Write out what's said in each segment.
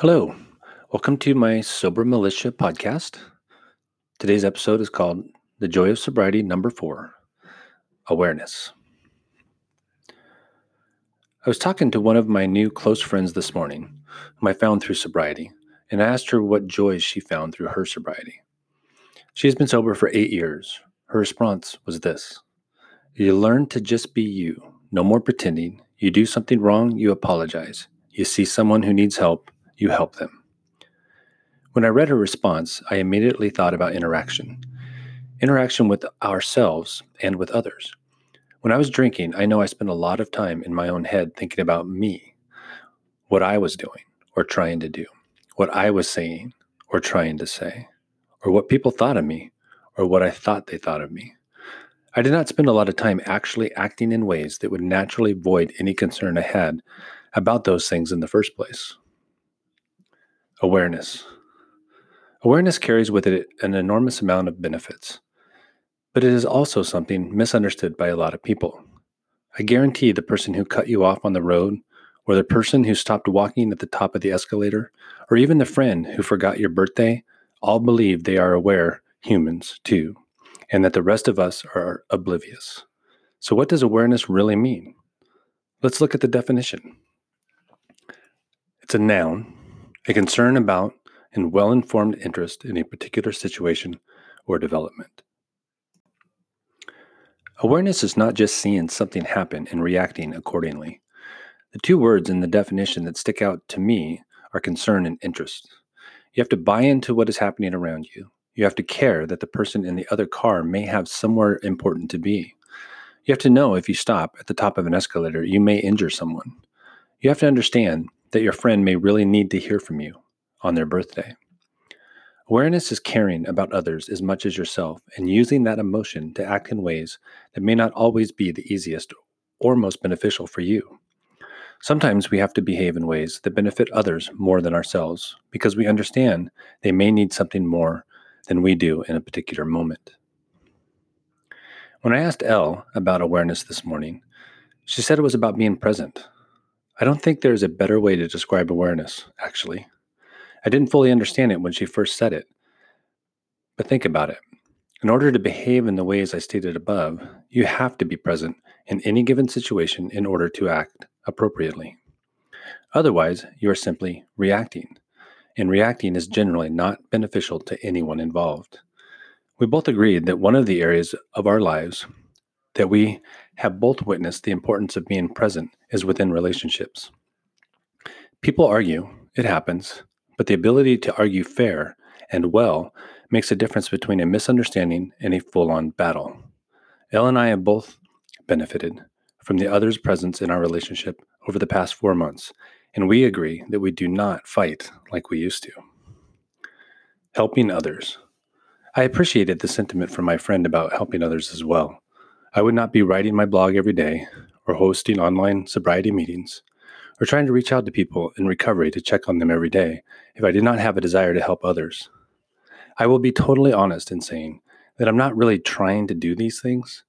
Hello, welcome to my Sober Militia podcast. Today's episode is called The Joy of Sobriety, number four Awareness. I was talking to one of my new close friends this morning, whom I found through sobriety, and I asked her what joys she found through her sobriety. She has been sober for eight years. Her response was this You learn to just be you, no more pretending. You do something wrong, you apologize. You see someone who needs help, you help them. When I read her response, I immediately thought about interaction interaction with ourselves and with others. When I was drinking, I know I spent a lot of time in my own head thinking about me, what I was doing or trying to do, what I was saying or trying to say, or what people thought of me or what I thought they thought of me. I did not spend a lot of time actually acting in ways that would naturally void any concern I had about those things in the first place. Awareness. Awareness carries with it an enormous amount of benefits, but it is also something misunderstood by a lot of people. I guarantee the person who cut you off on the road, or the person who stopped walking at the top of the escalator, or even the friend who forgot your birthday, all believe they are aware humans too, and that the rest of us are oblivious. So, what does awareness really mean? Let's look at the definition. It's a noun a concern about and well informed interest in a particular situation or development. Awareness is not just seeing something happen and reacting accordingly. The two words in the definition that stick out to me are concern and interest. You have to buy into what is happening around you. You have to care that the person in the other car may have somewhere important to be. You have to know if you stop at the top of an escalator, you may injure someone. You have to understand that your friend may really need to hear from you on their birthday. Awareness is caring about others as much as yourself and using that emotion to act in ways that may not always be the easiest or most beneficial for you. Sometimes we have to behave in ways that benefit others more than ourselves because we understand they may need something more than we do in a particular moment. When I asked Elle about awareness this morning, she said it was about being present, I don't think there's a better way to describe awareness, actually. I didn't fully understand it when she first said it. But think about it. In order to behave in the ways I stated above, you have to be present in any given situation in order to act appropriately. Otherwise, you are simply reacting, and reacting is generally not beneficial to anyone involved. We both agreed that one of the areas of our lives that we have both witnessed the importance of being present is within relationships. People argue, it happens, but the ability to argue fair and well makes a difference between a misunderstanding and a full on battle. Elle and I have both benefited from the other's presence in our relationship over the past four months, and we agree that we do not fight like we used to. Helping others. I appreciated the sentiment from my friend about helping others as well. I would not be writing my blog every day or hosting online sobriety meetings or trying to reach out to people in recovery to check on them every day if I did not have a desire to help others. I will be totally honest in saying that I'm not really trying to do these things.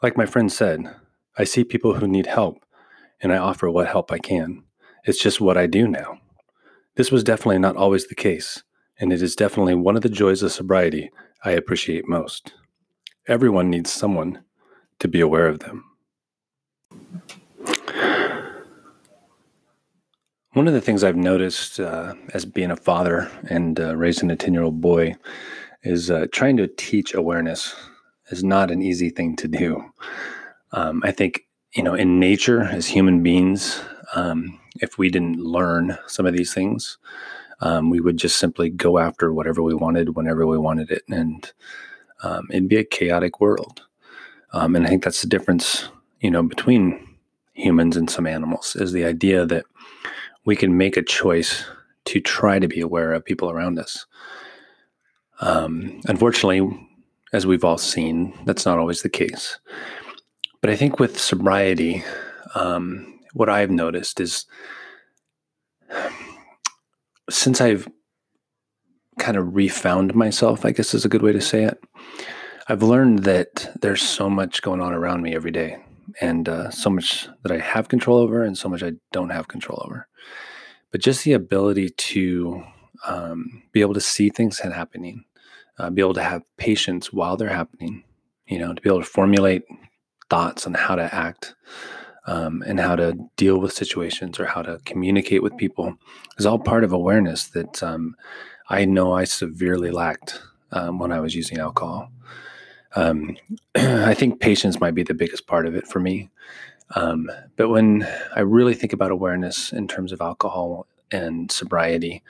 Like my friend said, I see people who need help and I offer what help I can. It's just what I do now. This was definitely not always the case, and it is definitely one of the joys of sobriety I appreciate most. Everyone needs someone to be aware of them. One of the things I've noticed uh, as being a father and uh, raising a 10 year old boy is uh, trying to teach awareness is not an easy thing to do. Um, I think, you know, in nature, as human beings, um, if we didn't learn some of these things, um, we would just simply go after whatever we wanted whenever we wanted it. And um, it'd be a chaotic world. Um, and I think that's the difference, you know, between humans and some animals is the idea that we can make a choice to try to be aware of people around us. Um, unfortunately, as we've all seen, that's not always the case. But I think with sobriety, um, what I've noticed is since I've kind of refound myself, I guess is a good way to say it. I've learned that there's so much going on around me every day, and uh, so much that I have control over, and so much I don't have control over. but just the ability to um, be able to see things happening, uh, be able to have patience while they're happening, you know, to be able to formulate thoughts on how to act um, and how to deal with situations or how to communicate with people is all part of awareness that um, I know I severely lacked um, when I was using alcohol. Um, I think patience might be the biggest part of it for me. Um, but when I really think about awareness in terms of alcohol and sobriety,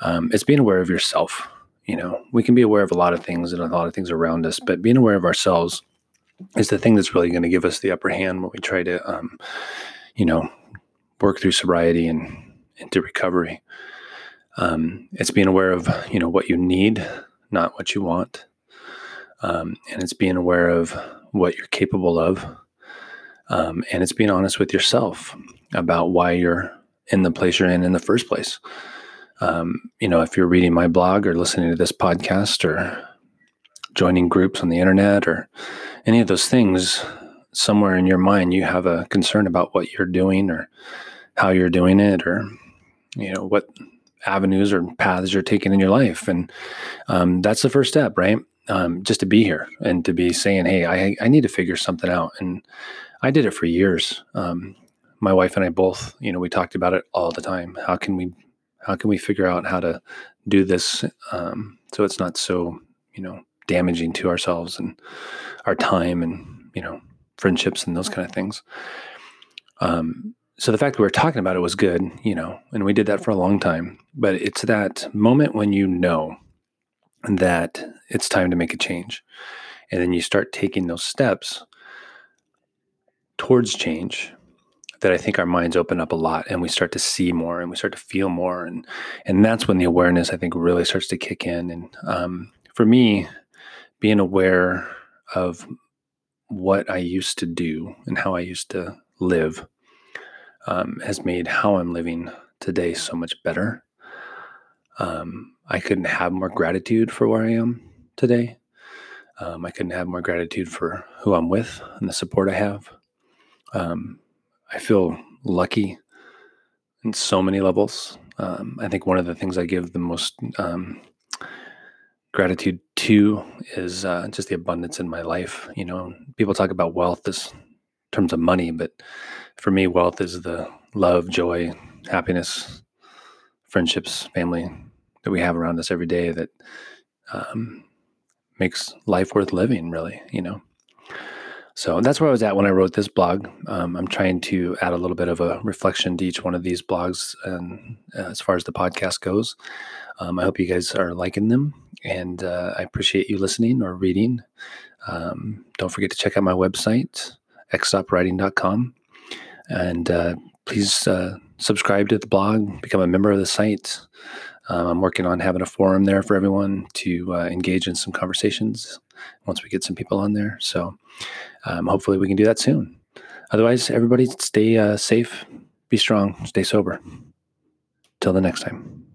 um, it's being aware of yourself. You know, we can be aware of a lot of things and a lot of things around us, but being aware of ourselves is the thing that's really going to give us the upper hand when we try to, um, you know, work through sobriety and into recovery. Um, it's being aware of, you know, what you need, not what you want. Um, and it's being aware of what you're capable of. Um, and it's being honest with yourself about why you're in the place you're in in the first place. Um, you know, if you're reading my blog or listening to this podcast or joining groups on the internet or any of those things, somewhere in your mind you have a concern about what you're doing or how you're doing it or you know what avenues or paths you're taking in your life and um, that's the first step right um, just to be here and to be saying hey I, I need to figure something out. And i did it for years. Um, my wife and i both you know we talked about it all the time. How can we how can we figure out how to do this? Um, so it's not so you know damaging to ourselves and our time and you know friendships and those kind of things. Um, so the fact that we were talking about it was good, you know, and we did that for a long time. But it's that moment when you know that it's time to make a change, and then you start taking those steps towards change that I think our minds open up a lot and we start to see more and we start to feel more. And and that's when the awareness I think really starts to kick in. And um, for me being aware of what I used to do and how I used to live um, has made how I'm living today so much better. Um, I couldn't have more gratitude for where I am today. Um, I couldn't have more gratitude for who I'm with and the support I have. Um, I feel lucky in so many levels. Um, I think one of the things I give the most um, gratitude to is uh, just the abundance in my life. You know, people talk about wealth as terms of money, but for me, wealth is the love, joy, happiness, friendships, family that we have around us every day that um, makes life worth living. Really, you know. So that's where I was at when I wrote this blog. Um, I'm trying to add a little bit of a reflection to each one of these blogs, and uh, as far as the podcast goes, um, I hope you guys are liking them, and uh, I appreciate you listening or reading. Um, don't forget to check out my website, xstopwriting.com, and uh, please uh, subscribe to the blog, become a member of the site. Um, I'm working on having a forum there for everyone to uh, engage in some conversations once we get some people on there. So um, hopefully we can do that soon. Otherwise, everybody stay uh, safe, be strong, stay sober. Till the next time.